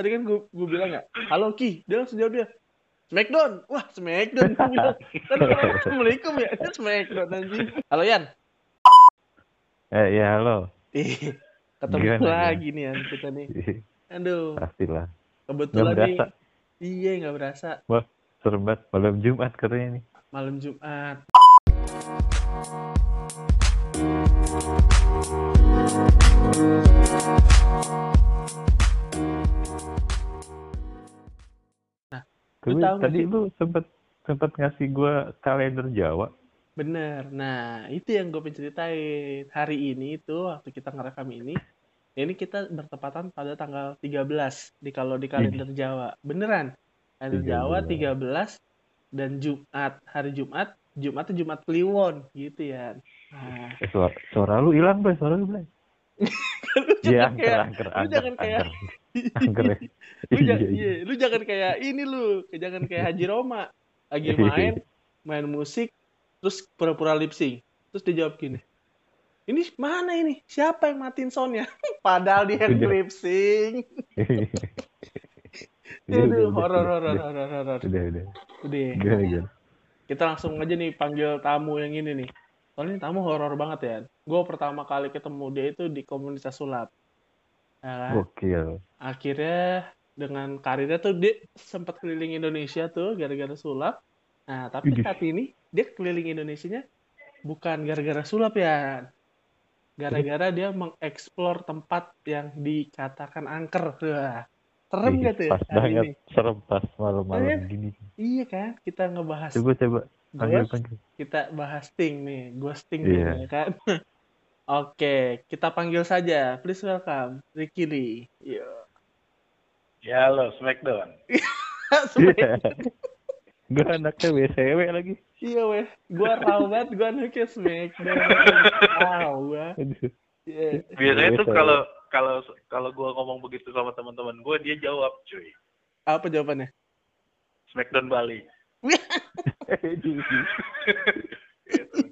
tadi kan gue gue bilang nggak? Halo Ki. Dia langsung jawab dia Smackdown. Wah Smackdown. Gue bilang kan assalamualaikum ya dia Smackdown anjing. Halo Yan. Eh, ya halo. Ketemu Gimana, lagi nih Yan kita nih. Aduh. Pastilah. kebetulan nih iya nggak berasa. Wah, serem banget. Malam Jumat katanya nih. malam Jumat Tapi tahu nggak tadi sih? lu sempet sempet ngasih gua kalender Jawa. Bener. Nah, itu yang gue pengen ceritain. Hari ini itu, waktu kita ngerekam ini, ini kita bertepatan pada tanggal 13 di kalau di kalender Jawa. Beneran. Kalender Jawa 13 dan Jumat, hari Jumat, Jumat itu Jumat Kliwon gitu ya. Nah, Eh, suara, suara lu hilang, Bray. Suara lu, lu Iya, jangan kayak angker, lu jangan angker. Ya. lu, Iya, iya. iya, lu jangan kayak ini lu, jangan kayak Haji Roma. Lagi main main musik terus pura-pura lip sync. Terus dia jawab gini ini mana ini? Siapa yang matiin soundnya? Padahal dia yang Udah. lip sync. Udah, udah, Aduh, horor horor horor horor. Udah, udah. udah. Gimana, gimana? kita langsung aja nih panggil tamu yang ini nih. Soalnya ini tamu horor banget ya. Gue pertama kali ketemu dia itu di komunitas sulap ya kan? Gokil. akhirnya dengan karirnya tuh dia sempat keliling Indonesia tuh gara-gara sulap. Nah, tapi saat ini dia keliling Indonesianya bukan gara-gara sulap ya. Gara-gara dia mengeksplor tempat yang dikatakan angker. Wah, serem Ih, gak tuh Pas hari banget. ini? Serem pas malam-malam Iya. gini. Iya kan? Kita ngebahas Coba, coba. Ghost, kita bahas Sting nih, ghosting Iya. nih, ya kan? Oke, kita panggil saja. Please welcome Ricky Lee. Yo. Ya lo Smackdown. Iya. Gue anaknya WCW lagi. Iya weh, gua tahu banget gua anaknya Smackdown. Gua. Aduh. Iya. Biasanya tuh kalau kalau kalau gua ngomong begitu sama teman-teman gue dia jawab cuy. Apa jawabannya? Smackdown Bali. Gitu.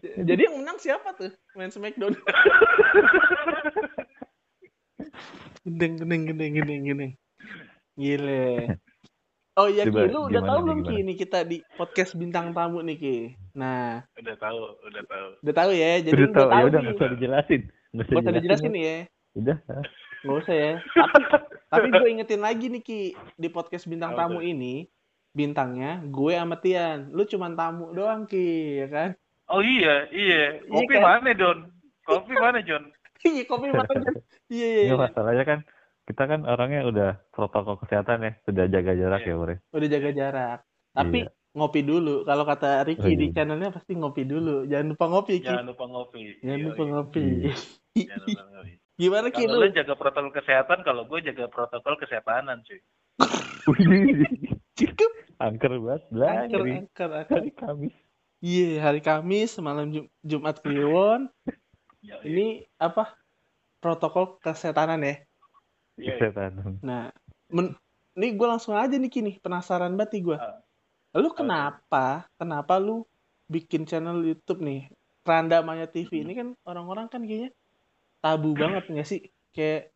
Jadi yang menang siapa tuh? Main Smackdown. gendeng, gendeng, gendeng, gendeng, gendeng. Gile. Oh iya Ki, lu udah tahu belum Ki ini kita di podcast bintang tamu nih Ki. Nah, Udah tahu, udah tahu. udah tahu ya. Jadi Udah tahu, ya udah nih. nggak usah dijelasin. Nggak usah Gak usah dijelasin ya. nih ya. Udah. Nggak usah ya. Tapi tapi gue ingetin lagi nih Ki di podcast bintang tamu ini bintangnya gue sama Tian. Lu cuman tamu doang Ki, ya kan? Oh iya, iya. Iya Kopi kan? mana Don? Kopi mana John? Iya, kopi makan. Iya, iya, Ini iya. masalahnya kan kita kan orangnya udah protokol kesehatan ya, sudah jaga jarak Iya. ya, Bre. Udah jaga jarak. Tapi Iya. ngopi dulu. Kalau kata Ricky Oh, di iya. channelnya pasti ngopi dulu. Jangan lupa ngopi, Ki. Jangan lupa ngopi. Jangan Iya, lupa iya. ngopi. Iya. Jangan lupa ngopi. Gimana Ki Kalau lu? jaga protokol kesehatan, kalau gue jaga protokol kesehatanan cuy. Angker banget, Angker, angker, angker. Hari Kamis. Iya, hari Kamis, malam Jum- Jumat Kliwon. Ya, iya. Ini apa? Protokol kesehatanan ya. Iya, iya. Kesehatan. Nah, men nih gue langsung aja nih kini penasaran banget nih gue. Ah. Lu kenapa? Kenapa lu bikin channel YouTube nih? Randa Maya TV ini kan orang-orang kan kayaknya tabu banget nggak sih? Kayak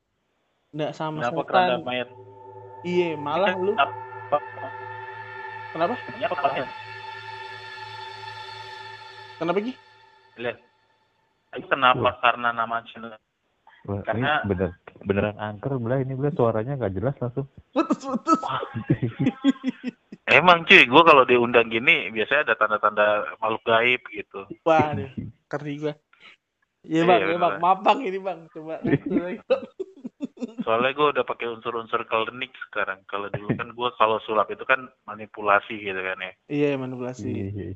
nggak sama Kenapa keranda mayat? Iya, malah lu Apa? kenapa? Kenapa? Kenapa Ki? Lihat. Itu kenapa? Karena nama channel. Wah, Karena- ini bener beneran angker belah ini belah suaranya nggak jelas langsung. Putus-putus. Emang cuy, gue kalau diundang gini biasanya ada tanda-tanda makhluk gaib gitu. Waduh, keri gue. Iya Iya, bang, iya bang, maaf bang ini bang, coba. Soalnya gue udah pakai unsur-unsur klinik sekarang. Kalau dulu kan gue kalau sulap itu kan manipulasi gitu kan ya. Iya manipulasi. Iya.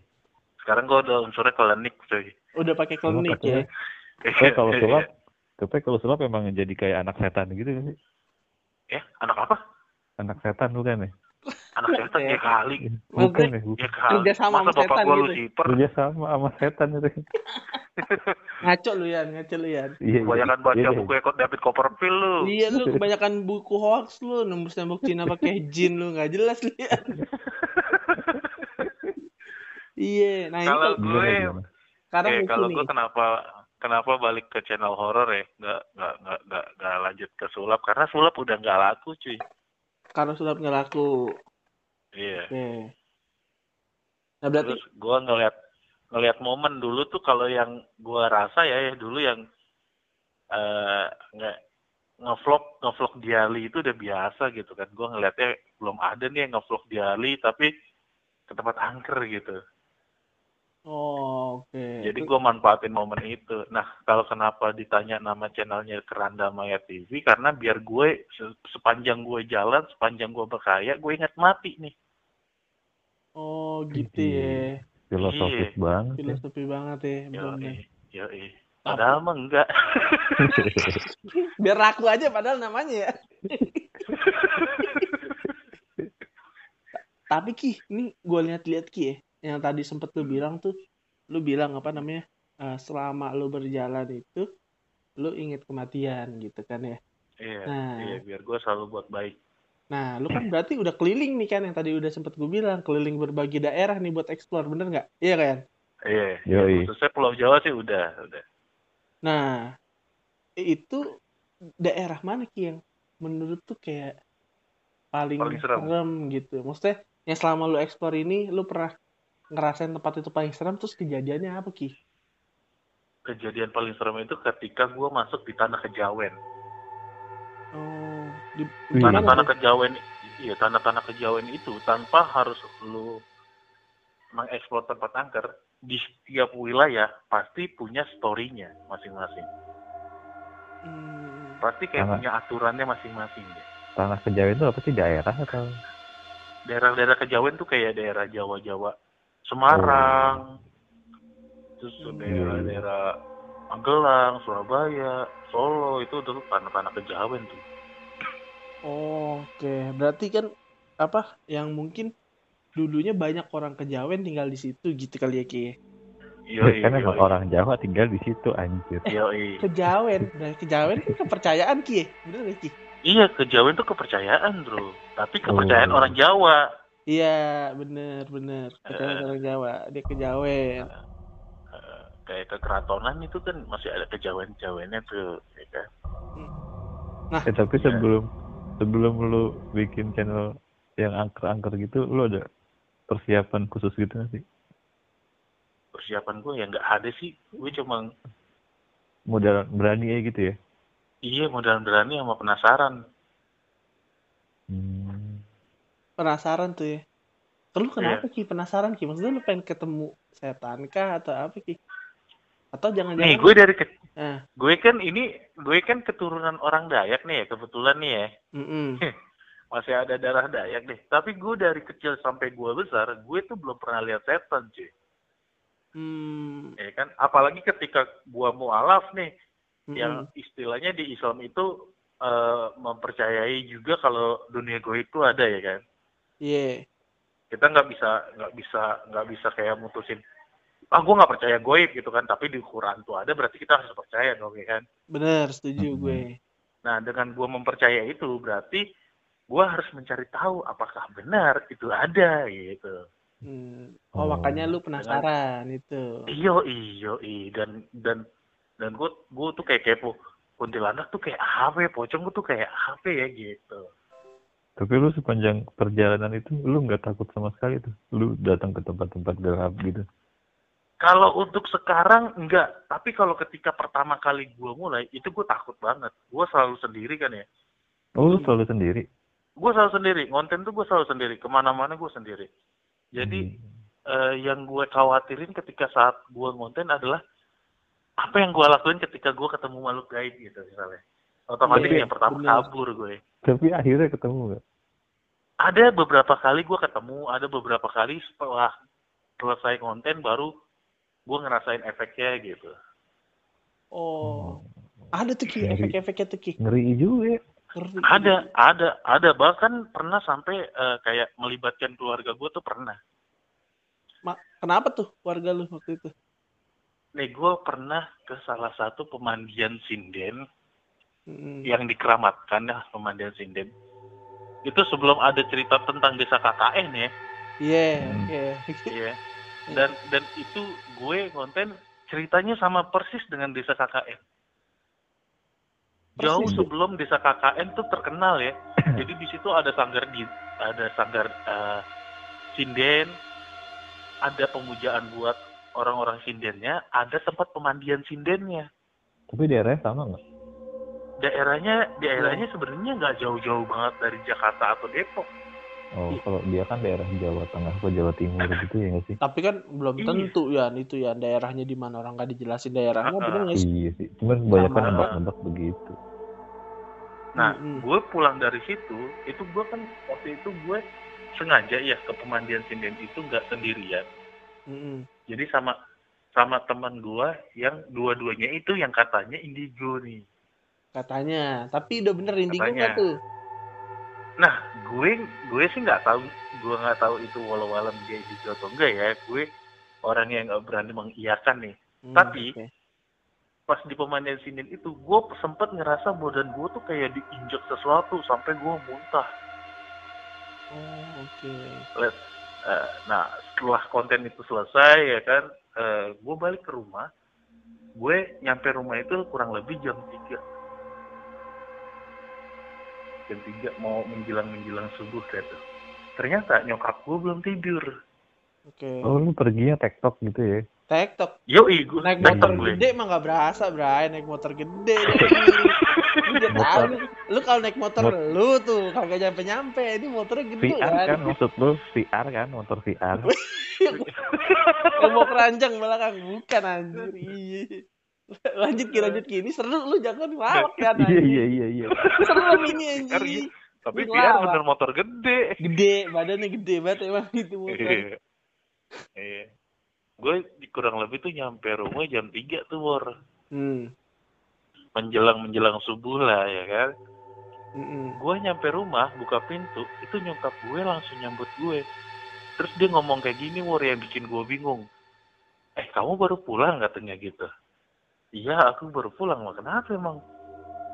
Sekarang gue udah unsurnya klinik cuy. Udah pakai klinik ya. Eh, kalau sulap, tapi kalau sulap emang jadi kayak anak setan gitu kan sih? Ya, anak apa? Anak setan bukan ya? Anak setan ya kali. Bukan ya, bukan. Ya kali. Kerja sama Masa sama bapak setan gitu. Lucifer? Kerja sama sama setan itu. Ngaco lu ya, ngaco lu ya. Iya. Kebanyakan baca iya, buku Eko David Copperfield lu. Iya lu kebanyakan buku hoax lu, nembus tembok Cina pakai jin lu nggak jelas lu ya. Iya, nah ini Kalau Gimana, gue, gimana? sekarang eh, kalau gue kenapa kenapa balik ke channel horor ya? Nggak nggak nggak nggak nggak lanjut ke sulap. Karena sulap udah nggak laku cuy. Karena sulap nggak laku. iya. Oke. Nah berarti terus gua ngeliat ngeliat momen dulu tuh kalau yang gua rasa ya, ya dulu yang eh nggak ngevlog ngevlog diali itu udah biasa gitu kan. Gua ngeliatnya belum ada nih yang ngevlog diali tapi ke tempat angker gitu oh, oke. Jadi gue manfaatin momen itu. Nah, kalau kenapa ditanya nama channelnya Keranda Maya TV? Karena biar gue se- sepanjang gue jalan, sepanjang gue berkaya, gue ingat mati nih. Oh gitu Iya. ya. Filosofis Iya. banget. ya. Filosofi banget ya. Yo, bener. yo, Padahal mah enggak. Biar laku aja padahal namanya ya. Tapi Ki, ini gue lihat-lihat Ki ya, yang tadi sempet lu bilang tuh, lu bilang apa namanya, eh, selama lu berjalan itu, lu inget kematian gitu kan ya. Iya, Nah. iya, biar gue selalu buat baik. Nah, lu kan berarti udah keliling nih kan, yang tadi udah sempet gue bilang, keliling berbagi daerah nih buat explore, bener nggak? Iya kan? Iya, Yoi. ya, khususnya Pulau Jawa sih udah, udah. Nah, itu daerah mana Ki yang menurut tuh kayak paling, Paling serem. serem gitu? Maksudnya yang selama lu explore ini, lu pernah ngerasain tempat itu paling serem, terus kejadiannya apa Ki? Kejadian paling serem itu ketika gue masuk di tanah kejawen. Oh, di, Tanah-tanah kejawen, iya tanah-tanah kejawen itu tanpa harus lu mengeksplor tempat angker di setiap wilayah pasti punya story-nya masing-masing. Hmm, Pasti kayak Tanah- punya aturannya masing-masing deh. Tanah kejawen itu apa sih daerah atau? Daerah-daerah kejawen tuh kayak daerah Jawa-Jawa, Semarang, terus tuh Hmm. daerah-daerah Magelang, Surabaya, Solo itu tuh tanah-tanah kejawen tuh. oh, oke. Berarti kan apa yang mungkin dulunya banyak orang kejawen tinggal di situ gitu kali ya Ki? Yoi, kan emang yoi. orang Jawa tinggal di situ anjir. Yoi. Kejawen, nah kejawen kan kepercayaan Ki, bener Ki? Iya, kejawen tuh kepercayaan, bro. Tapi kepercayaan Oh. orang Jawa. Iya, bener bener. Kejawen orang Jawa, dia kejawen. Kayak ke keratonan itu kan masih ada kejawen-kejawennya tuh, ya kan? Eh, tapi Iya. sebelum sebelum lu bikin channel yang angker-angker gitu, lu ada persiapan khusus gitu nggak sih? Persiapan gue ya nggak ada sih. Gue cuma Modal berani aja gitu ya? iya modal berani sama penasaran. Hmm. Penasaran tuh ya. Lu kenapa Ki penasaran Ki? Maksudnya lu pengen ketemu setan kah atau apa Ki? Atau jangan-jangan Nih, gue dari ke- Nah, gue kan ini gue kan keturunan orang Dayak nih ya, kebetulan nih ya. mm-mm. Masih ada darah Dayak nih. Tapi gue dari kecil sampai gue besar, gue tuh belum pernah lihat setan, cuy. Hmm, Ya kan? Apalagi ketika gue mualaf nih, mm-mm. yang istilahnya di Islam itu eh, mempercayai juga kalau dunia goib itu ada ya kan. Iya. Kita nggak bisa nggak bisa nggak bisa kayak mutusin ah gue nggak percaya goib gitu kan tapi di Quran tuh ada berarti kita harus percaya dong ya kan Bener, setuju Mm-mm. gue. nah dengan gue mempercaya itu berarti gue harus mencari tahu apakah benar itu ada gitu Hmm. Oh, Oh. makanya lu penasaran itu. iyo iyo i dan dan dan gue gue tuh kayak kepo kuntilanak tuh kayak apa ya pocong tuh kayak apa ya gitu Tapi lu sepanjang perjalanan itu lu nggak takut sama sekali tuh. Lu datang ke tempat-tempat gelap gitu. Kalau untuk sekarang enggak, tapi kalau ketika pertama kali gue mulai itu gue takut banget. Gue selalu sendiri kan ya. Oh, lu selalu sendiri. Gue selalu sendiri, konten tuh gue selalu sendiri. Ke mana-mana gue sendiri. Jadi Hmm. eh, yang gue khawatirin ketika saat gue konten adalah apa yang gue lakuin ketika gue ketemu makhluk gaib gitu misalnya. Otomatis Iya, yang pertama bener. kabur gue. Tapi akhirnya ketemu nggak? Ada beberapa kali gue ketemu, ada beberapa kali setelah selesai konten baru gue ngerasain efeknya gitu. Oh, ada tuh Ki, Ngeri. efek-efeknya tuh Ki. Ngeri juga. Ngerti. Ada, ada, ada. Bahkan pernah sampai eh, kayak melibatkan keluarga gue tuh pernah. Ma- Kenapa tuh warga lu waktu itu? Nih, gue pernah ke salah satu pemandian sinden Yang dikeramatkan ya, pemandian sinden. Itu sebelum ada cerita tentang desa KKN ya. Iya, Hmm. oke. Iya. Dan dan itu gue konten ceritanya sama persis dengan desa KKN. Jauh Persis. sebelum desa KKN tuh terkenal ya. Jadi di situ ada sanggar di ada sanggar eh, sinden, ada pemujaan buat orang-orang sindennya, ada tempat pemandian sindennya. Tapi daerahnya sama nggak? Daerahnya daerahnya sebenarnya nggak jauh-jauh banget dari Jakarta atau Depok. Oh, Iya. kalau dia kan daerah Jawa Tengah atau Jawa Timur gitu ya nggak sih? Tapi kan belum Iya. tentu ya itu ya daerahnya di mana orang nggak dijelasin daerahnya Ah, bener ah. nggak sih? Iya sih. Cuman kebanyakan Sama. nebak-nebak begitu. Nah, Mm-mm. gue pulang dari situ, itu gue kan waktu itu gue sengaja ya ke pemandian sinden itu nggak sendirian. Mm-mm. Jadi sama sama teman gue yang dua-duanya itu yang katanya indigo nih. Katanya, tapi udah bener indigo Katanya. nggak tuh? Nah, gue gue sih nggak tahu, gue nggak tahu itu walau-walau dia indigo atau enggak ya. Gue orang yang nggak berani mengiyakan nih. Hmm, Tapi- oke. Pas di pemandian sinden itu, gue sempet ngerasa badan gue tuh kayak diinjek sesuatu sampai gue muntah. Oh, oke. Eh, nah setelah konten itu selesai ya kan gue balik ke rumah gue nyampe rumah itu kurang lebih jam 3 jam 3 mau menjelang menjelang subuh gitu ternyata nyokap gue belum tidur Oke. Oh, lu perginya tektok gitu ya? TikTok yoi gue naik motor gue gede mah nggak berasa, Bray. Naik motor gede. lu udah tahu Motor. lu, lu kalau naik motor Mot- lu tuh kagak nyampe nyampe. Ini motornya gede VR kan maksud lu VR kan motor VR. Yang mau keranjang belakang bukan anjir. Iya. Lanjut ki lanjut ki ini seru lu jangan lawak ya Iya iya iya iya. Serem ini VR, anjir. iya. tapi lawak. bener motor gede Gede, badannya gede banget emang itu motor. Iya. Iya. gue kurang lebih tuh nyampe rumah jam 3 tuh Wor. Hmm. menjelang menjelang subuh lah ya kan Mm-mm. gue nyampe rumah buka pintu itu nyokap gue langsung nyambut gue terus dia ngomong kayak gini war yang bikin gue bingung eh kamu baru pulang katanya gitu iya aku baru pulang mah kenapa emang?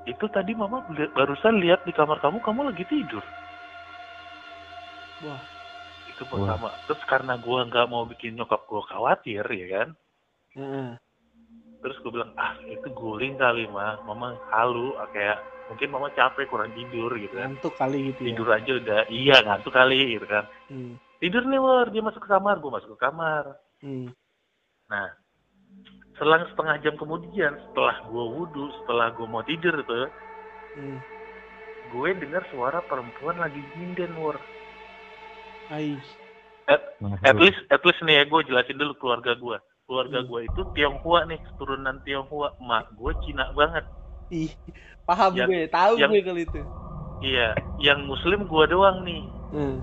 Itu tadi mama barusan lihat di kamar kamu kamu lagi tidur. Wah. itu pertama. Terus karena gue nggak mau bikin nyokap gue khawatir ya kan? Heeh. terus gue bilang ah itu guling kali mah mama halu kayak mungkin mama capek kurang tidur gitu kan. Ngantuk kali gitu ya. tidur aja udah iya ngantuk kali gitu kan. Hmm. tidur nih war dia masuk ke kamar gue masuk ke kamar. Hmm. nah selang setengah jam kemudian setelah gue wudhu setelah gue mau tidur tuh Hmm. gue dengar suara perempuan lagi nyinden war Ai. Mana at lu? least at least nih ya gue jelasin dulu keluarga gue keluarga Hmm. gue itu Tionghoa nih keturunan Tionghoa mak gue Cina banget Ih, paham Yang- gue, tahu yang- gue kali itu. iya yang muslim gue doang nih Hmm.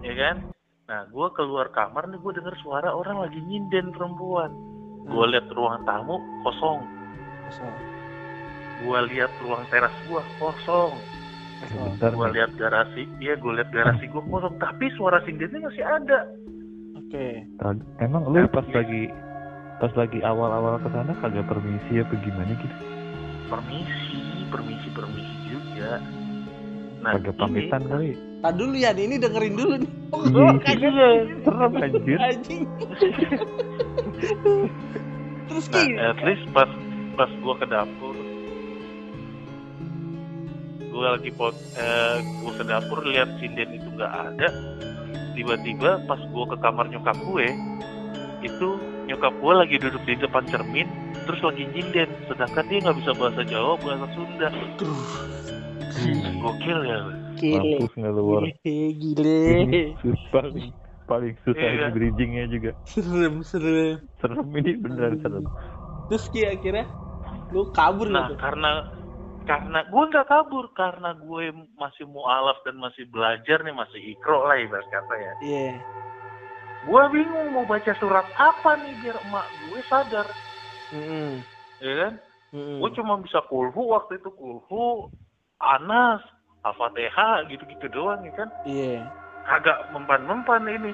ya kan nah gue keluar kamar nih gue dengar suara orang lagi nyinden perempuan gue lihat ruang tamu kosong Kosong. gue lihat ruang teras gue kosong Kosong. Bentar gue lihat garasi iya gue lihat garasi gue kosong tapi suara sindennya masih ada Oke. Kag- Emang lu pas lagi pas lagi awal-awal ke sana kagak permisi apa gimana gitu? permisi permisi permisi juga nah Kagak pamitan kali. Tadi dulu ya, ini dengerin dulu nih. Oh, Iya, iya. kagak Serem anjir. anjing. Terus nah ki, at least pas pas gue ke dapur gue lagi pot eh, gue ke dapur lihat sinden itu nggak ada tiba-tiba pas gue ke kamar nyokap gue itu nyokap gue lagi duduk di depan cermin terus lagi nyinden sedangkan dia nggak bisa bahasa Jawa bahasa Sunda. Gokil ya. Gile. Gile, gile. Ini sus paling susah Iya. di bridgingnya juga. Serem, serem. Serem ini beneran serem. Terus ki akhirnya lu kabur nah tuh? karena karena gue nggak kabur karena gue masih mualaf dan masih belajar nih masih ikro lah ibarat kata ya Iya. gue bingung mau baca surat apa nih biar emak gue sadar Mm-mm. ya kan Mm-mm. gue cuma bisa kulhu waktu itu kulhu anas al-fatihah gitu-gitu doang ya kan Iya. Agak mempan-mempan ini.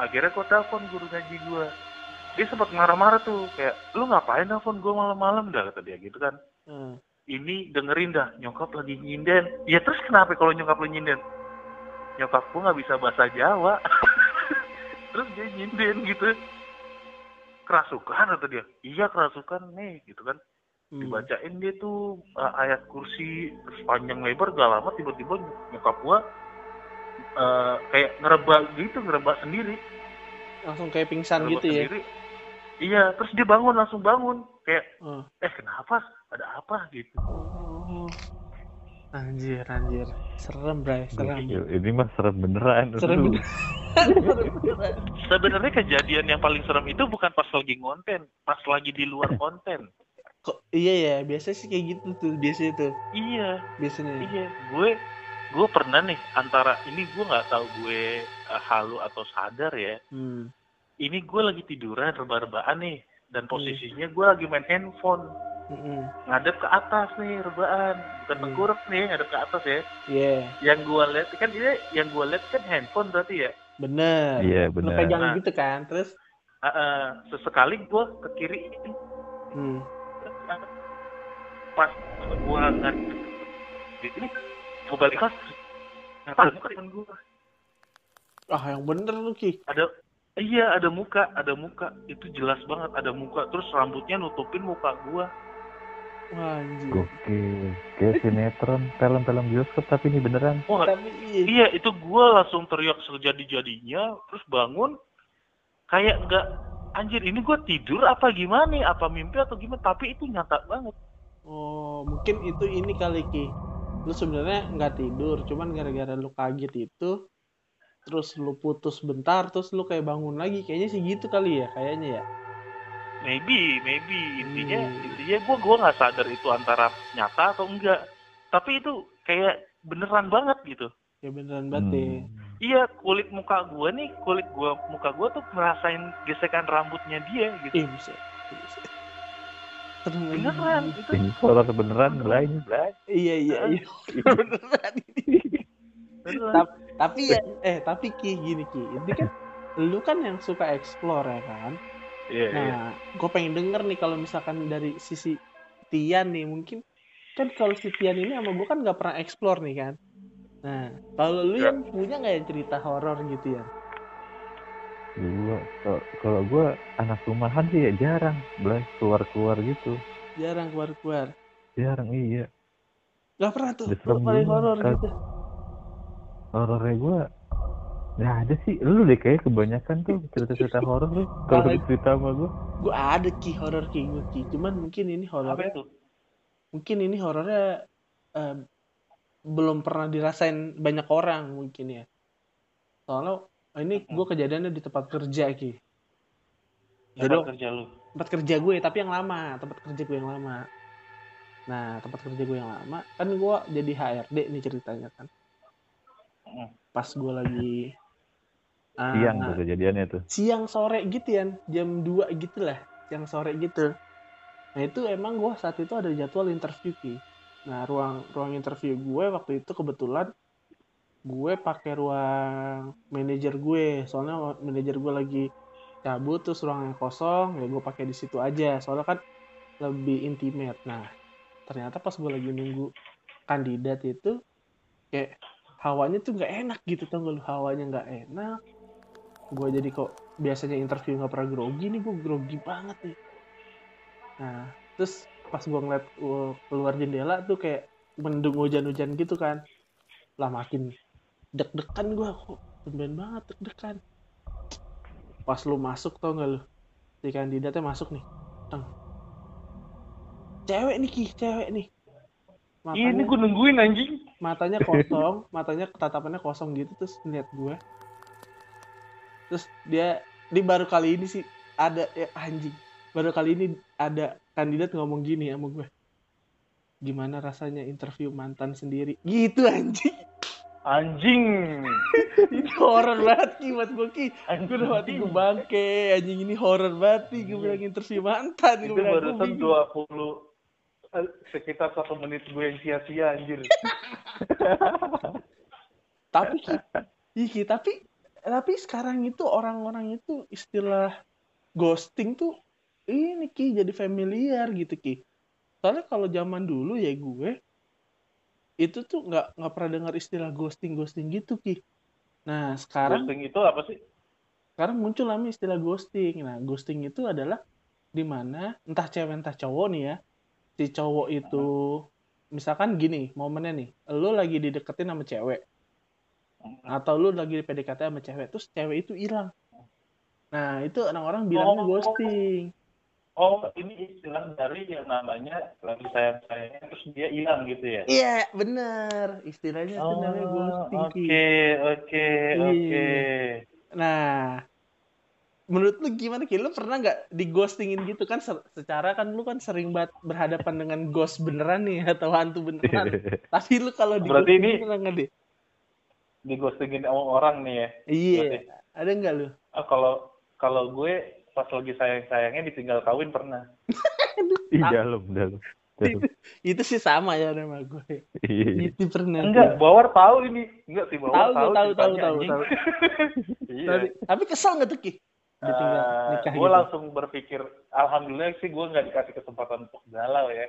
Akhirnya gue telepon guru ngaji gue dia sempat marah-marah tuh kayak lu ngapain telepon gue malam-malam? Dah kata dia gitu kan. Hmm. ini dengerin dah nyokap lagi nyinden. Ya terus kenapa kalau nyokap lu nyinden? Nyokap gue nggak bisa bahasa Jawa. Terus dia nyinden gitu. Kerasukan atau dia. Iya kerasukan nih gitu kan. Hmm. dibacain dia tuh uh, ayat kursi terus panjang lebar gak lama tiba-tiba nyokap gua uh, kayak ngerebak gitu ngerebak sendiri Langsung kayak pingsan ngerebak gitu ya. sendiri. iya terus dia bangun langsung bangun kayak Oh. eh kenapa ada apa gitu Oh. Anjir, anjir. Serem, Bray. Serem. Gokil. Ini mah serem beneran. Serem beneran. sebenarnya kejadian yang paling serem itu bukan pas lagi konten pas lagi di luar konten Kok iya ya, biasa sih kayak gitu tuh, biasanya tuh. iya Biasanya. iya gue gue pernah nih antara ini gue nggak tahu gue uh, halu atau sadar ya Hmm. ini gue lagi tiduran rebah-rebahan nih dan Hmm. posisinya gue lagi main handphone Mm-mm. ngadep ke atas nih rebahan bukan Hmm. tengkurap nih ngadep ke atas ya Iya, yang gue lihat kan ini yang gue lihat kan handphone berarti ya bener. Iya Lu bener. pegang Nah. gitu kan, terus uh, uh, sesekali gue ke kiri hmm. pas gue ngadep di gue balik kelas ternyata ada muka di depan gue ah yang bener lu Ki. ada iya ada muka ada muka itu jelas banget ada muka terus rambutnya nutupin muka gue Wah, anjir. Gokil. Kayak sinetron, film-film bioskop tapi ini beneran. Wah, Tapi iya. Iya, itu gue langsung teriak sejadi-jadinya, terus bangun, kayak nggak, anjir ini gue tidur apa gimana apa mimpi atau gimana, tapi itu nyata banget. Oh, mungkin itu ini kali Ki. Lu sebenarnya nggak tidur, cuman gara-gara lu kaget itu terus lu putus bentar, terus lu kayak bangun lagi. Kayaknya sih gitu kali ya, kayaknya ya. Maybe, maybe, intinya, Hmm. intinya gue gua nggak sadar itu antara nyata atau enggak. Tapi itu kayak beneran banget gitu. Ya beneran banget ya. Hmm. Iya, kulit muka gue nih, kulit gua muka gue tuh ngerasain gesekan rambutnya dia gitu. Ih, bisa. bisa. Beneran, itu horor beneran lain. Iya, iya, iya. beneran ini. tapi ya, eh tapi Ki gini Ki, ini kan lu kan yang suka explore ya kan. Iya, iya. Nah, gue pengen denger nih kalau misalkan dari sisi Tian nih mungkin kan kalau si Tian ini sama gue kan nggak pernah explore nih kan. Nah, kalau lu Ya. yang punya nggak ya cerita horor gitu ya? Gua, kalau- gua anak rumahan sih ya jarang, Blay. Keluar-keluar gitu. Jarang keluar-keluar. Jarang, iya. Gak pernah tuh paling horor kan. gitu. Horornya gua nggak ada sih. Lu deh kayak kebanyakan tuh cerita-cerita horor lu. Kalau cerita sama gua. Gue ada Ki horor Ki gue Ki. Cuman mungkin ini Apa horornya itu? mungkin ini horornya eh, belum pernah dirasain banyak orang mungkin ya. Soalnya ini gue kejadiannya di tempat kerja Ki. Jadi Tempat kerja lu. tempat kerja gue tapi yang lama. Tempat kerja gue yang lama. Nah tempat kerja gue yang lama kan gue jadi HRD nih ceritanya kan. Pas gue lagi ah, Siang tuh kejadiannya tuh. siang sore gitu ya jam 2 gitu lah siang sore gitu. Nah itu emang gue saat itu ada jadwal interview ki. Nah ruang ruang interview gue waktu itu kebetulan gue pakai ruang manajer gue. Soalnya manajer gue lagi cabut terus ruangnya kosong ya gue pakai di situ aja. Soalnya kan lebih intimate. Nah ternyata pas gue lagi nunggu kandidat itu kayak hawanya tuh nggak enak gitu tau gak hawanya nggak enak. Gue jadi kok biasanya interview nggak pernah grogi nih gue grogi banget nih. Nah terus pas gue ngeliat uh, keluar jendela tuh kayak mendung hujan-hujan gitu kan. Lah makin deg-degan gue kok. Tumben banget deg-degan. Pas lu masuk tau gak lu? Si kandidatnya masuk nih. Teng. cewek nih ki. Cewek nih. Iya, ini matanya gue nungguin anjing. matanya kosong. Matanya tatapannya kosong gitu terus ngeliat gue terus dia di baru kali ini sih ada ya anjing. Baru kali ini ada kandidat ngomong gini sama gue gimana rasanya interview mantan sendiri? Gitu anjing Anjing. ini horor banget ki buat gue ki gue udah mati gue bangke anjing ini horor banget gue Iya. bilang interview mantan Itu barusan. 20 eh, sekitar satu menit gue yang sia-sia anjir. tapi Ki, iya, tapi tapi sekarang itu orang-orang itu istilah ghosting tuh ini ki jadi familiar gitu ki soalnya kalau zaman dulu ya gue itu tuh nggak nggak pernah dengar istilah ghosting ghosting gitu ki. Nah sekarang Ghosting itu apa sih? sekarang muncul namanya istilah ghosting. Nah ghosting itu adalah di mana entah cewek entah cowok nih ya si cowok itu misalkan gini momennya nih lu lagi dideketin sama cewek. Atau lu lagi di PDKT sama cewek terus cewek itu hilang. Nah itu orang-orang bilangnya Oh. ghosting Oh, ini istilah dari yang namanya lagi sayang sayangnya terus dia hilang gitu ya? iya bener istilahnya itu namanya ghosting oke, oke, Iya. oke. Nah, menurut lu gimana Ki? Lu pernah nggak di ghostingin gitu kan? Se- Secara kan lu kan sering banget berhadapan dengan ghost beneran nih atau hantu beneran. Tapi lu kalau di Berarti ini- pernah nggak deh? Di ghostingin sama orang nih ya. Iya. berarti. Ada nggak lu? Ah, kalau kalau gue pas lagi sayang-sayangnya ditinggal kawin pernah. Ih, dalam, dalam. Itu sih sama ya sama gue. Iya. Itu pernah. Enggak, Bawar tahu ini. Enggak sih, Bawar tahu. tahu, tahu, tahu, tahu. Iya. Tapi, kesel nggak tuh Ki? Ditinggal Eh, gue gitu. langsung berpikir, alhamdulillah sih gue nggak dikasih kesempatan untuk galau ya.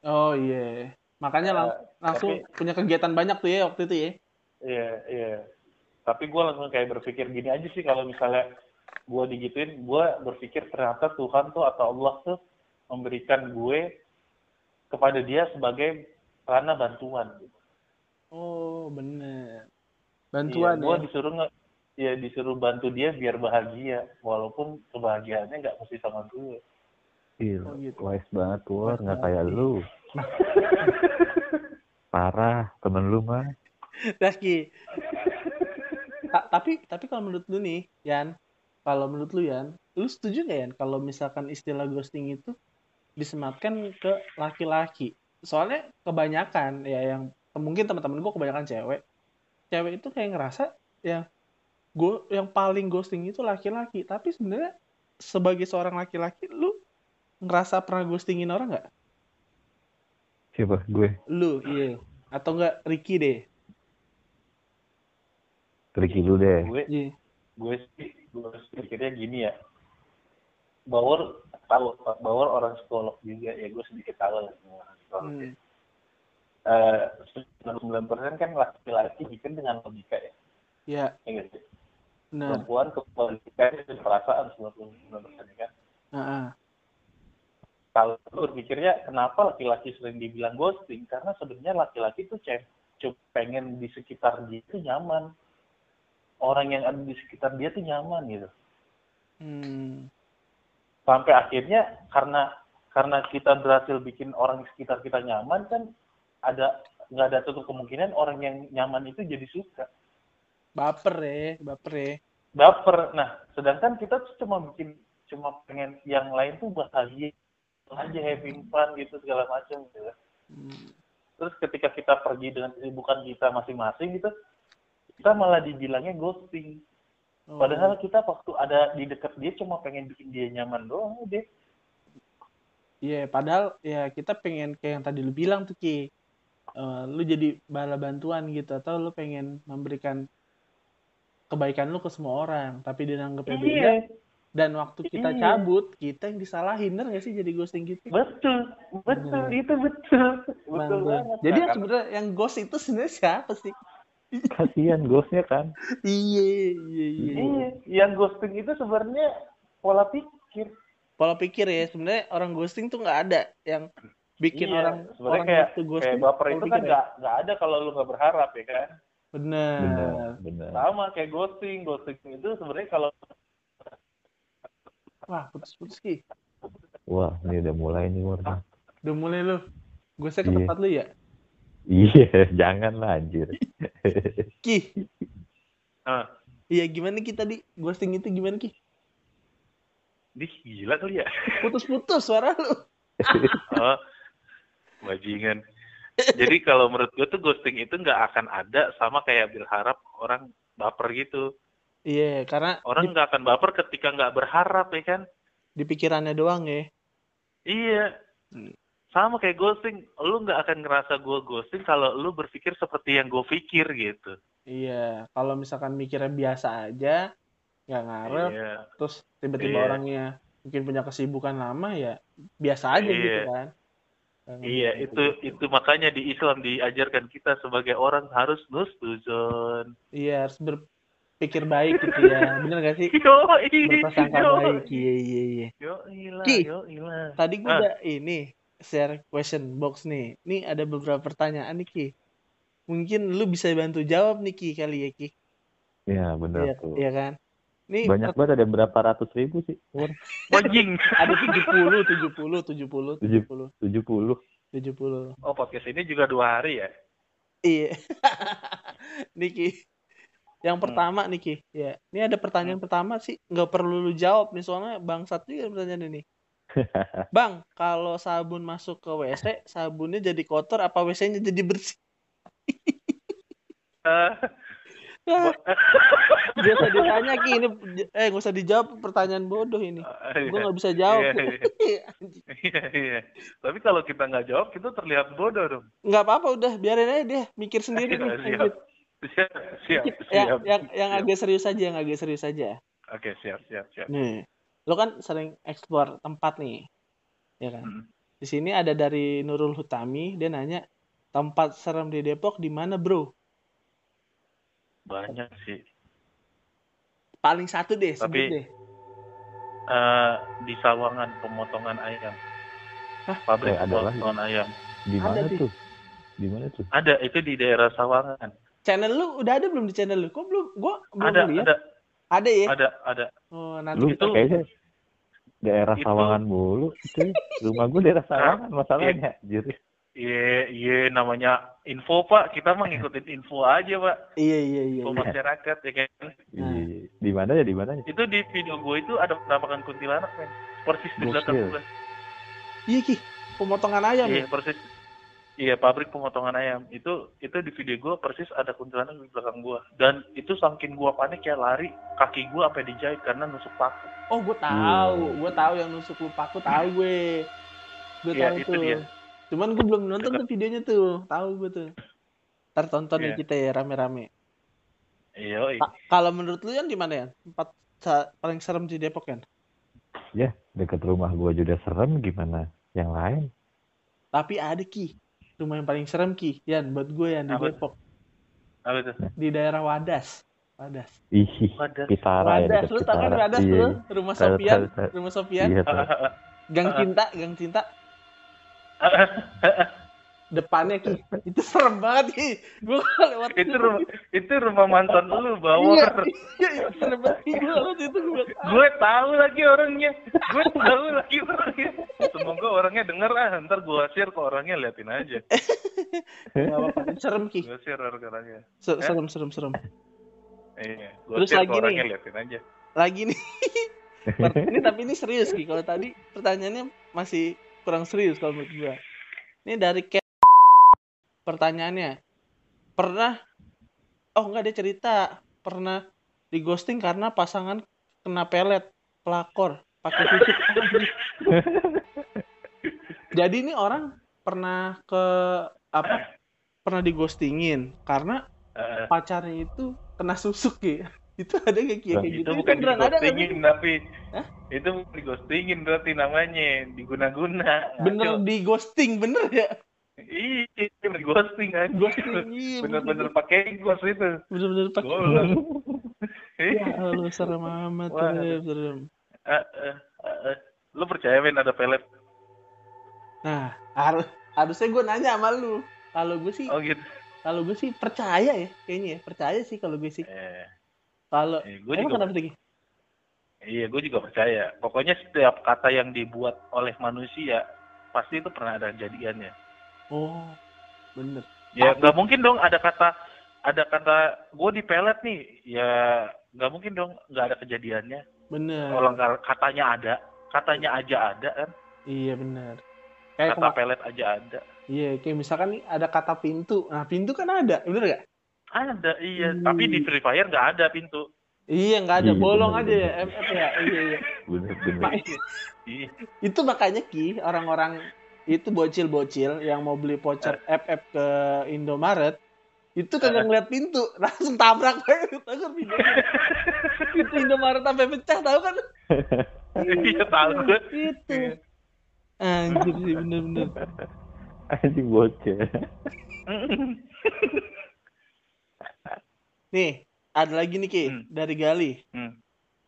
Oh iya. Makanya lang- Eh, langsung tapi- punya kegiatan banyak tuh ya waktu itu ya. Iya, iya. Tapi gue langsung kayak berpikir gini aja sih kalau misalnya gue digituin, gue berpikir ternyata Tuhan tuh atau Allah tuh memberikan gue kepada dia sebagai karena bantuan. Oh bener. Iya, Bantuan gue ya. disuruh nggak, ya disuruh bantu dia biar bahagia, walaupun kebahagiaannya nggak mesti sama gue. Iya, Oh, gitu. wise banget Wise nggak kayak lu. Parah, temen lu mah. Rizky. Ta- tapi tapi kalau menurut lu nih, Yan, kalau menurut lu Yan, lu setuju nggak Yan kalau misalkan istilah ghosting itu disematkan ke laki-laki? Soalnya kebanyakan ya yang mungkin teman-teman gue kebanyakan cewek. Cewek itu kayak ngerasa yang gue yang paling ghosting itu laki-laki. Tapi sebenarnya sebagai seorang laki-laki, lu ngerasa pernah ghostingin orang nggak? Siapa? Gue. Lu, iya. Atau nggak Ricky deh? Tricky lu deh. Gue, Iya. gue sih, gue pikirnya gini ya. Bawor tahu, Bawor orang psikolog juga ya, gue sedikit tahu lah orang psikolog. Hmm. Eh, 99% kan laki-laki bikin dengan logika ya. Ya, Ya nggak sih? nah. Perempuan kebalikannya itu perasaan 99% ya kan. Heeh. Kalau lu berpikirnya kenapa laki-laki sering dibilang ghosting? Karena sebenarnya laki-laki tuh cuma pengen di sekitar dia tuh nyaman. Orang yang ada di sekitar dia tuh nyaman gitu. Hmm. Sampai akhirnya karena karena kita berhasil bikin orang di sekitar kita nyaman kan ada nggak ada tutup kemungkinan orang yang nyaman itu jadi suka. Baper ya, baper ya. baper. Nah, sedangkan kita tuh cuma bikin cuma pengen yang lain tuh bahagia aja having fun gitu segala macam gitu. Hmm. Terus ketika kita pergi dengan kesibukan kita masing-masing gitu, kita malah dibilangnya ghosting. Oh. Padahal kita waktu ada di dekat dia cuma pengen bikin dia nyaman doang deh. Iya, padahal ya kita pengen kayak yang tadi lu bilang tuh Ki. Eh, lu jadi bala bantuan gitu atau lu pengen memberikan kebaikan lu ke semua orang, tapi dia nanggepnya beda Iya, dan waktu kita Iya. cabut, kita yang disalahin, bener gak sih jadi ghosting gitu? betul, betul Bener. itu betul, betul Bang. banget. Jadi yang sebenarnya yang ghost itu sebenarnya siapa sih? Kasihan ghostnya kan. Iya, iya, iya. Iya, yang ghosting itu sebenarnya pola pikir. Pola pikir ya, sebenarnya orang ghosting tuh nggak ada yang bikin Iya, orang sebenarnya orang kayak itu ghosting. kayak baper itu kan ya. nggak nggak ada kalau lu nggak berharap ya kan. Bener. Bener, bener. Sama kayak ghosting, ghosting itu sebenarnya kalau Wah, putus-putus Ki. Wah, ini udah mulai nih, Mur. Udah mulai lu. Gue ke Iya. tempat lu ya. Iya, jangan lah anjir. Ki, ah, iya gimana Ki tadi? Ghosting itu gimana Ki? Dih, gila kali ya. Putus-putus suara lu. Oh, bajingan. Jadi kalau menurut gue tuh ghosting itu nggak akan ada sama kayak berharap orang baper gitu. Iya, karena Orang nggak akan baper ketika nggak berharap ya kan. di pikirannya doang ya. Iya. Hmm. Sama kayak ghosting, lu nggak akan ngerasa gue ghosting kalau lu berpikir seperti yang gue pikir gitu. Iya, kalau misalkan mikirnya biasa aja, nggak ngaruh, Iya. terus tiba-tiba Iya. orangnya mungkin punya kesibukan lama ya biasa aja Iya. gitu kan. Iya, gitu. itu itu makanya di Islam diajarkan kita sebagai orang harus nustuzon. Iya, harus berpikir baik gitu ya. Bener gak sih? Yo, Berprasangka baik. Iya, iya, iya. Yo, ilah, yo ilah. Tadi gue Ah. udah ini share question box nih. Nih ada beberapa pertanyaan nih Ki. Mungkin lu bisa bantu jawab nih Ki kali ya Ki. Ya bener Iya, tuh. iya kan? Nih Banyak banget ada berapa ratus ribu sih? Umur Anjing. ada 70, 70, 70, 70, 70. 70. Oh, podcast ini juga dua hari ya? Iya. Niki. Yang Hmm. pertama Niki, ya. Ini ada pertanyaan pertama sih nggak perlu lu jawab nih soalnya bangsat juga pertanyaan ini. Bang, kalau sabun masuk ke WC, sabunnya jadi kotor apa WC-nya jadi bersih? Eh, Gak usah ditanya Ki, ini eh gak usah dijawab pertanyaan bodoh ini. Gue nggak bisa jawab. Iya, Iya, iya. Tapi kalau kita nggak jawab, kita terlihat bodoh dong. Nggak apa-apa udah, biarin aja dia mikir sendiri nih. siap. Siap, siap, Yang, siap. yang, yang agak serius aja, yang agak serius aja. Oke, siap, siap, siap. Nih, lo kan sering eksplor tempat nih, ya kan? Mm. Di sini ada dari Nurul Hutami, dia nanya tempat serem di Depok di mana bro? Banyak sih. Paling satu deh, sebut Tapi- deh. Eh, di Sawangan pemotongan ayam. Hah? Pabrik Eh, ada lagi. pemotongan ayam. Di mana tuh? Di mana tuh? Ada itu di daerah Sawangan. Channel lu udah ada belum di channel lu? Kok belum? Gua belum Ada, lihat. ada, Ada ya? ada, ada. Oh, nanti Lu itu- kayaknya daerah itu- Sawangan mulu. Cuy. Rumah gue daerah Sawangan masalahnya. Jadi Iya, iya namanya info Pak. Kita mah ngikutin info aja Pak. Iya, iya, iya. Info iya. masyarakat ya kan. Iya. di mana ya di mana ya? Itu di video gue itu ada penampakan kuntilanak men. Persis di belakang gue. Iya, Ki. Pemotongan ayam Iya, ya? persis. Iya, pabrik pemotongan ayam. Itu itu di video gue persis ada kuntilanak di belakang gue. Dan itu saking gue panik ya lari, kaki gue sampai dijahit karena nusuk paku. Oh, gue tahu. Iya. Gue tahu yang nusuk lupa aku tahu gue. Gue Iya, tahu itu tuh. dia. Cuman gue belum nonton tuh videonya tuh. Tahu gue tuh. Ntar tonton ya Iya. kita ya rame-rame. Iya, Kalau menurut lu yang di mana ya? Tempat paling serem di Depok kan? Ya dekat rumah gue juga serem gimana? Yang lain? Tapi ada Ki. Rumah yang paling serem Ki. Yan, buat gue yang di Apa? Depok. apa itu? Di daerah Wadas. Wadas. Ih, Wadah. Pitara ya Wadas, dekat lu tau kan. Wadas Iya, lu? iya. Rumah tahu. Rumah Sofian. Iya. Gang. Cinta, Gang Cinta. Depannya Ki. Itu serem banget Ki. Gue lewat itu rumah itu rumah mantan lu Iya, bawor. iya, itu serem banget Ki. Gue lewat itu gue. gue tahu lagi orangnya. Gue tahu lagi orangnya. Semoga orangnya denger ah, ntar gue share ke orangnya liatin aja. Gak apa-apa. Serem Ki. Gue share ke orangnya. Se- Serem, serem, serem. Iya, gue Terus share lagi ke nih. orangnya liatin aja. Lagi nih. Ini tapi ini serius Ki. Kalau tadi pertanyaannya masih kurang serius kalau menurut gue. Ini dari Ken. Pertanyaannya. Pernah Oh enggak dia cerita pernah di ghosting karena pasangan kena pelet pelakor pakai tusuk. Jadi ini orang pernah ke apa? Pernah di ghostingin karena Eh, pacarnya itu kena susuk ya. Itu ada kayak kayak gitu. itu bukan di beneran ada tapi Hah? itu bukan di ghostingin berarti namanya diguna-guna. Bener Ngaco. di ghosting bener ya? Iya, di ghosting aja. Ghosting iya. Bener-bener pakai ghost itu. bener-bener pakai. Goblok. Ya Allah serem amat Wah. Serem. Eh, eh, eh, eh. Lu percaya men ada pelet? Nah, harus harusnya gue nanya sama lu. Kalau gue sih, Oh gitu. kalau gue sih percaya ya, kayaknya ya. Percaya sih kalau gue sih. Eh, Kalau eh, gue juga kenapa Tiki? Iya, gue juga percaya. Pokoknya setiap kata yang dibuat oleh manusia pasti itu pernah ada kejadiannya. Oh, bener. Ya nggak mungkin dong ada kata ada kata gue dipelet nih. Ya nggak mungkin dong nggak ada kejadiannya. Bener. Kalau katanya ada, katanya aja ada kan. Iya bener. Kayak Kata kema- pelet aja ada. Iya, kayak misalkan nih ada kata pintu. Nah, pintu kan ada, bener gak? Ada iya. Hmm. Tapi di Free Fire nggak ada pintu. Iya, nggak ada. Iya, Bolong bener, aja ya, bener. MF ya. Iya, iya. Bener, bener. Ma- Iya. itu makanya Ki, orang-orang itu bocil-bocil yang mau beli voucher FF ke Indomaret, itu kagak ngeliat pintu, langsung tabrak. Tahu kan? Pintu Indomaret sampai pecah, tahu kan? Iya tahu. Itu. Anjir sih, bener-bener. Anjing bocah. Nih, ada lagi nih Ki, Hmm. dari Gali. Hmm.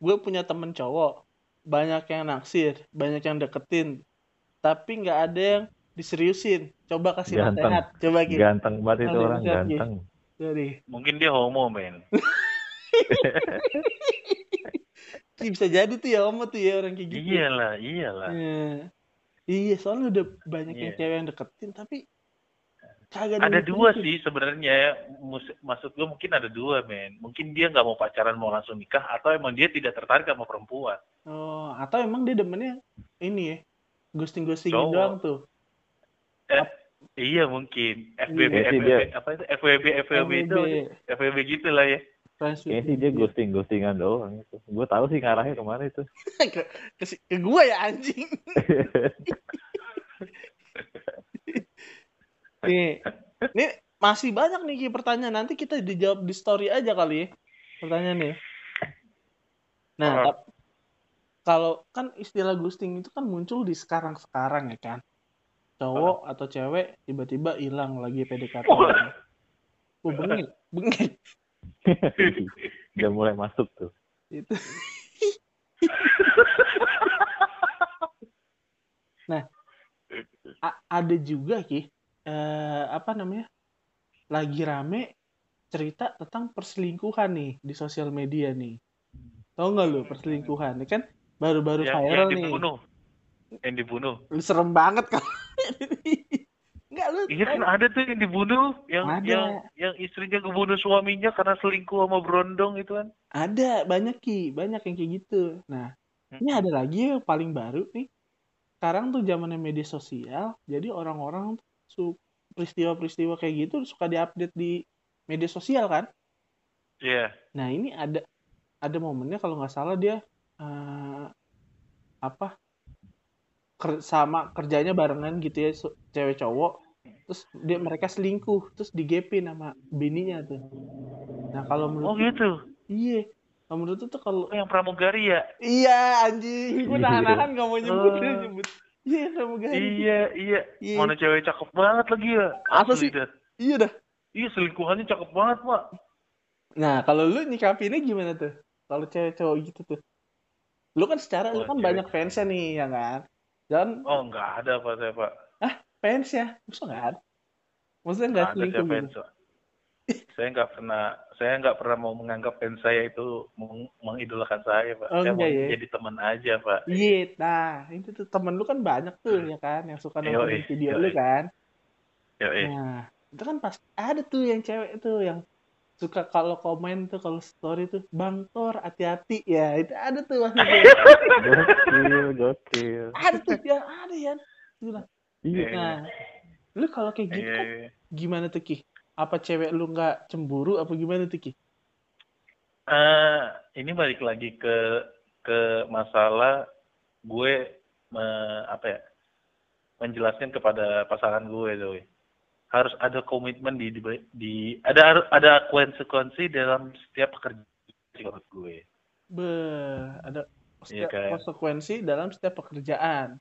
Gue punya temen cowok, banyak yang naksir, banyak yang deketin, tapi nggak ada yang diseriusin. Coba kasih Ganteng. nasihat. Coba Ki. Ganteng banget itu orang nasihat, ganteng. Sorry. Mungkin dia homo, men. Ki, bisa jadi tuh ya Om tuh ya orang kayak gitu. iyalah, iyalah. Iya. Iya, soalnya udah banyak yang Iya. cewek yang deketin tapi kagak Ada dua diseriusin. sih sebenarnya. Maksud gue mungkin ada dua, men. Mungkin dia nggak mau pacaran, mau langsung nikah, atau emang dia tidak tertarik sama perempuan. Oh, atau emang dia demennya ini ya, ghosting-ghostingin Cowok. doang tuh. Eh, iya mungkin. FBB, Iya FBB, apa itu? FWB, FWB itu, FWB gitu lah ya. Kayaknya sih dia benefit. ghosting ghostingan doang itu. Gue tahu sih ngarahnya ke mana itu. ke, ke, ke gua ya anjing. Nih, nih masih banyak nih pertanyaan. Nanti kita dijawab di story aja kali ya. Pertanyaannya. Nah, Ah. tap- kalau kan istilah ghosting itu kan muncul di sekarang-sekarang ya kan. Cowok atau cewek tiba-tiba hilang lagi PDKT. Oh, bengit, bengit. Udah mulai masuk tuh. Itu. nah, ada juga Ki, eh, apa namanya? Lagi rame cerita tentang perselingkuhan nih di sosial media nih. Tahu nggak lu perselingkuhan? Ini kan baru-baru yang, viral yang nih. dibunuh. Yang dibunuh. Lu serem banget kan? Lu. Iya kan ada tuh yang dibunuh, yang Ada. yang yang istrinya kebunuh suaminya karena selingkuh sama berondong itu kan. Ada banyak Ki, banyak yang kayak gitu. Nah, ini ada lagi yang paling baru nih. Sekarang tuh zamannya media sosial, jadi orang-orang su peristiwa-peristiwa kayak gitu suka diupdate di media sosial kan. Iya. Nah, ini ada ada momennya kalau nggak salah dia eh, apa ker- sama kerjanya barengan gitu ya cewek cowok terus dia mereka selingkuh terus digepin sama bininya tuh. Nah, kalau Oh menurut gitu. iya, kalau menurut itu kalau Oh, yang pramugari ya? Iya anjing, gue Iya. nahan-nahan gak mau nyebut, Oh. dia nyebut. Iya pramugari. Iya, iya. Iya. Mana cewek cakep banget lagi ya. Apa Asli sih? dah. Iya dah. Iya, selingkuhannya cakep banget, Pak. Nah kalau lu nyikapinnya gimana tuh? Kalau cewek cowok gitu tuh. Lu kan secara lu Oh, kan cewek. banyak fansnya nih ya kan. Dan Oh, nggak ada Pak saya, Pak. Fans ya, maksudnya nggak ada. Maksudnya nggak ada selingkuh saya gitu. fans, Pak. saya nggak pernah saya nggak pernah mau menganggap fans saya itu meng- mengidolakan saya pak Oh, saya mau ya? jadi teman aja pak Iya, nah itu tuh temen lu kan banyak tuh ya kan, yang suka Yoi, nonton video yoi. lu kan. eh. Nah itu kan pas ada tuh yang cewek tuh yang suka kalau komen tuh kalau story tuh bang Tor hati-hati ya itu ada tuh maksudnya Gokil, gokil. ada tuh ya ada ya Gila. Iya. nah lu kalau kayak gitu Iya, kan iya. gimana tuh ki apa cewek lu nggak cemburu apa gimana tuh ki Eh, ini balik lagi ke ke masalah gue me- apa ya menjelaskan kepada pasangan gue tuh harus ada komitmen di, di, di- ada ada konsekuensi dalam setiap pekerjaan gue be ada Iya, setiap kan? konsekuensi dalam setiap pekerjaan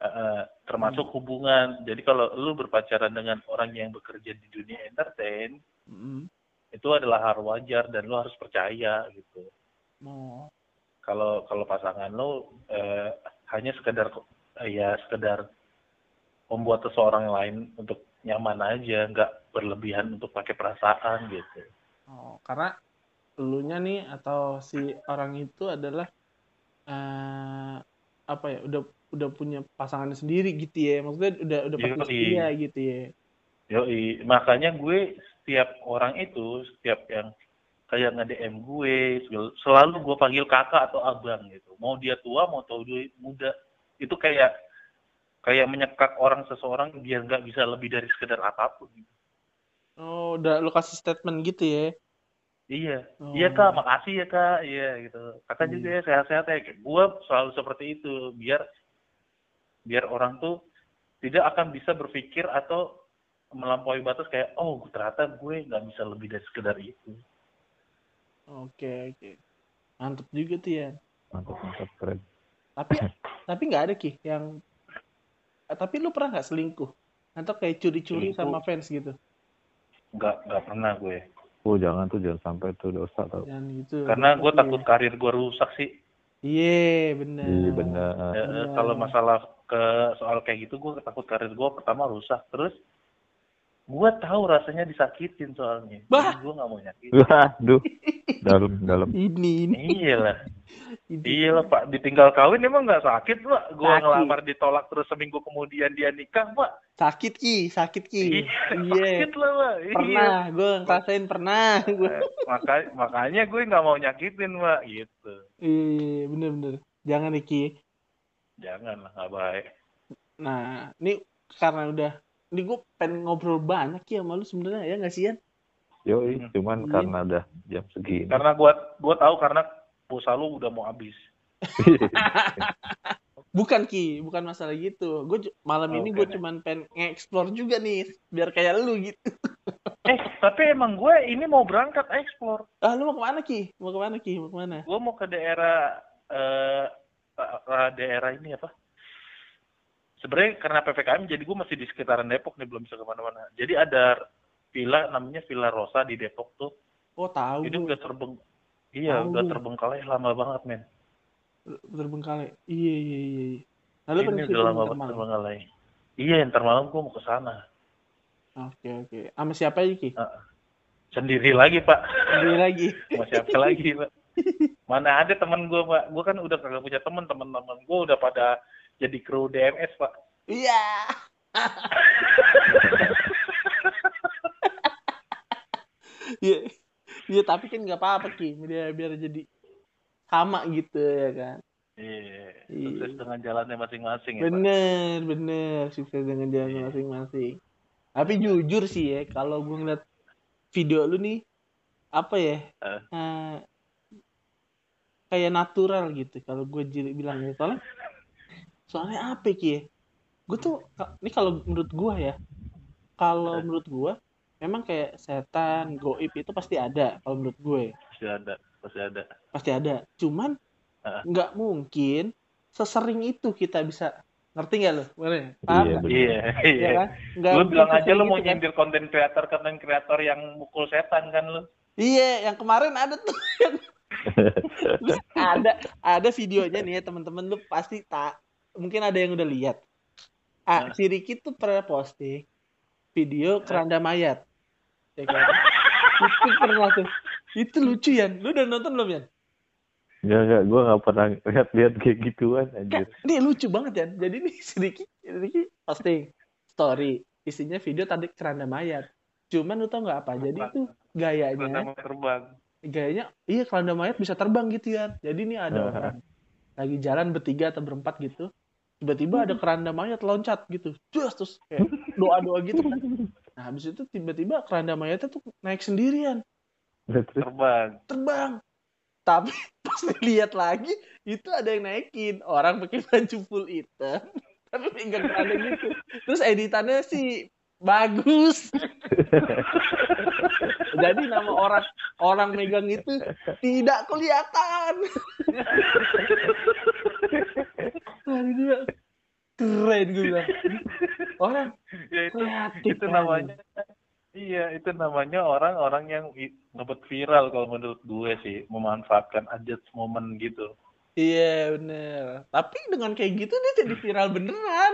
Eh, termasuk hubungan. Jadi kalau lu berpacaran dengan orang yang bekerja di dunia entertain Mm. itu adalah hal wajar dan lu harus percaya gitu. Mau kalau kalau pasangan lo eh, hanya sekedar eh, ya sekedar membuat seseorang lain untuk nyaman aja nggak berlebihan untuk pakai perasaan gitu. Oh, karena elunya nih atau si orang itu adalah eh apa ya udah udah punya pasangannya sendiri gitu ya. Maksudnya udah udah pasti setia gitu ya. Yoi, makanya gue setiap orang itu setiap yang kayak nge-DM gue segala- selalu gue panggil kakak atau abang gitu. Mau dia tua mau tahu dia muda. Itu kayak kayak menyekak orang seseorang biar nggak bisa lebih dari sekedar apa pun oh udah lu kasih statement gitu ya? Iya, Oh. iya kak, makasih ya kak, iya gitu. Kakak Iya. juga ya sehat-sehat ya. Gue selalu seperti itu, biar biar orang tuh tidak akan bisa berpikir atau melampaui batas kayak, oh ternyata gue nggak bisa lebih dari sekedar itu. Oke, oke. Mantep juga tuh ya. Mantap, mantap, keren. Tapi tapi nggak ada Ki yang Eh, tapi lu pernah nggak selingkuh? Atau kayak curi-curi sama fans gitu? Nggak nggak pernah gue, Oh, jangan tuh, jangan sampai tuh dosa tau. Gitu. karena gue Iya. takut karir gue rusak sih. Iya, bener. Iya benar. Eh, eh, Benar. kalau masalah ke soal kayak gitu gue takut karir gue pertama rusak terus gue tahu rasanya disakitin soalnya Bah. jadi gue nggak mau nyakitin Waduh. dalam dalam. Ini, ini. iya lah ini. iya lah pak ditinggal kawin emang nggak sakit pak gue ngelamar ditolak terus seminggu kemudian dia nikah pak Sakit ki, sakit ki. iya Iya. sakit lah pak iya Pernah, gue ngerasain pernah. Gue. Eh, maka makanya gue nggak mau nyakitin pak gitu Iya, bener-bener. Jangan nih ki. Jangan lah nggak baik Nah, ini karena udah, ini gue pengen ngobrol banyak ya sama lu sebenarnya ya nggak sih Yan? Yoi, Hmm. cuman Iya. karena udah jam segini. karena gue gue tahu karena pulsa lu udah mau habis Bukan ki, bukan masalah gitu. Gue malam ini gue cuman pengen nge-explore juga nih, biar kayak lu gitu. eh tapi emang gue ini mau berangkat explore Ah, lu mau ke mana ki? Mau ke mana ki? Mau ke mana? gue mau ke daerah eh eh, daerah ini apa sebenarnya karena ppkm jadi gue masih di sekitaran Depok nih belum bisa ke mana-mana jadi ada villa namanya Villa Rosa di Depok tuh Oh tahu ini gue udah terbeng iya Tahu udah terbengkalai lama banget men terbengkalai. Iya iya iya. iya. Lalu ini udah lama banget terbengkalai iya ntar malam gue mau ke sana Oke oke. Sama siapa aja ki? sendiri lagi pak Sendiri lagi. sama siapa lagi pak mana ada teman gue pak gue kan udah kagak punya teman teman-teman gue udah pada jadi kru DMS pak Iya. Iya. Iya tapi kan nggak apa-apa ki. Biar biar jadi sama gitu ya kan. Iya, Iya. sukses dengan jalannya masing-masing ya, Pak. Bener bener sukses dengan jalan Iya. masing-masing. Tapi jujur sih ya kalau gue ngeliat video lu nih apa ya? Eh. eh, kayak natural gitu kalau gue jadi bilang ya soalnya soalnya apa ki ya? Gue tuh ini kalau menurut gue ya kalau menurut gue memang kayak setan goib itu pasti ada kalau menurut gue Pasti ada, pasti ada. pasti ada cuman Heeh. nggak mungkin sesering itu kita bisa ngerti nggak lo Bener? paham Iya. Iya, ya iya. kan Lu bilang aja lu sesering mau itu kan. nyindir konten kreator konten kreator yang mukul setan kan lu. iya yang kemarin ada tuh yang ada ada videonya nih ya teman-teman lu pasti tak mungkin ada yang udah lihat. Ah Hah? si Ricky tuh pernah posting video keranda mayat. Ya kan? Itu pernah tuh. Itu lucu ya lu udah nonton belum ya Enggak, enggak, gue gak pernah lihat-lihat kayak gituan anjir. ini lucu banget ya jadi nih si Ricky Ricky posting story. Isinya video tadi keranda mayat. Cuman lu tau nggak apa? Jadi itu gayanya terbang. Gayanya iya keranda mayat bisa terbang gitu ya jadi ini ada Ah. orang lagi jalan bertiga atau berempat gitu tiba-tiba ada keranda mayat loncat gitu. Terus terus kayak doa-doa gitu kan. Nah habis itu tiba-tiba keranda mayatnya tuh naik sendirian Terbang. terbang. Tapi pas dilihat lagi itu ada yang naikin. Orang pakai baju full hitam tapi pegang keranda gitu. Terus editannya sih bagus jadi nama orang orang megang itu tidak kelihatan. Keren gue bilang. Orang Ya itu kreatif itu aja. namanya Iya, itu namanya orang-orang yang ngebet viral kalau menurut gue sih, memanfaatkan ajat momen gitu. iya bener. Tapi dengan kayak gitu dia jadi viral beneran.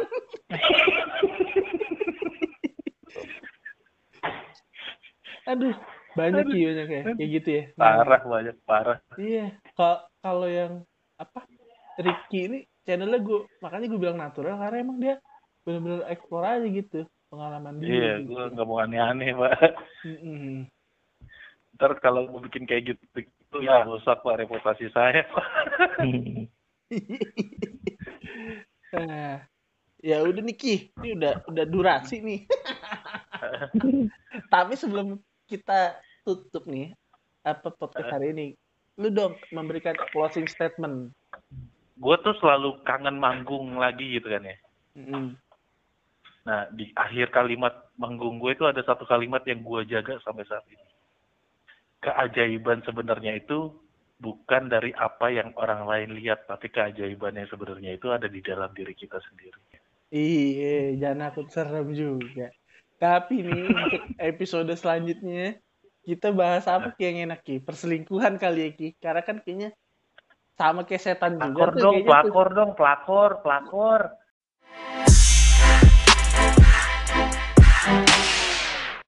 Aduh banyak ya banyak ya kayak gitu ya Nah, Parah banyak, parah. Iya, kalau kalau yang apa Ricky ini channelnya gue makanya gue bilang natural karena emang dia benar-benar explore aja gitu pengalaman dia. Iya, gitu. gue nggak mau aneh-aneh, Pak. Mm-mm. Ntar kalau mau bikin kayak gitu, itu ya rusak Pak reputasi saya. Pak. Nah, ya udah nih Ki, ini udah udah durasi nih. Tapi sebelum kita tutup nih apa podcast hari ini, lu dong memberikan closing statement. gue tuh selalu kangen manggung lagi gitu kan ya. Mm-mm. Nah, di akhir kalimat manggung gue itu ada satu kalimat yang gue jaga sampai saat ini. Keajaiban sebenarnya itu bukan dari apa yang orang lain lihat, tapi keajaiban yang sebenarnya itu ada di dalam diri kita sendiri. Iya, jangan aku serem juga. Tapi nih untuk episode selanjutnya kita bahas apa Ki yang enak Ki? Perselingkuhan kali ya Ki. Karena kan kayaknya sama kayak setan juga Pelakor tuh dong, kayaknya tuh. pelakor dong, pelakor, pelakor.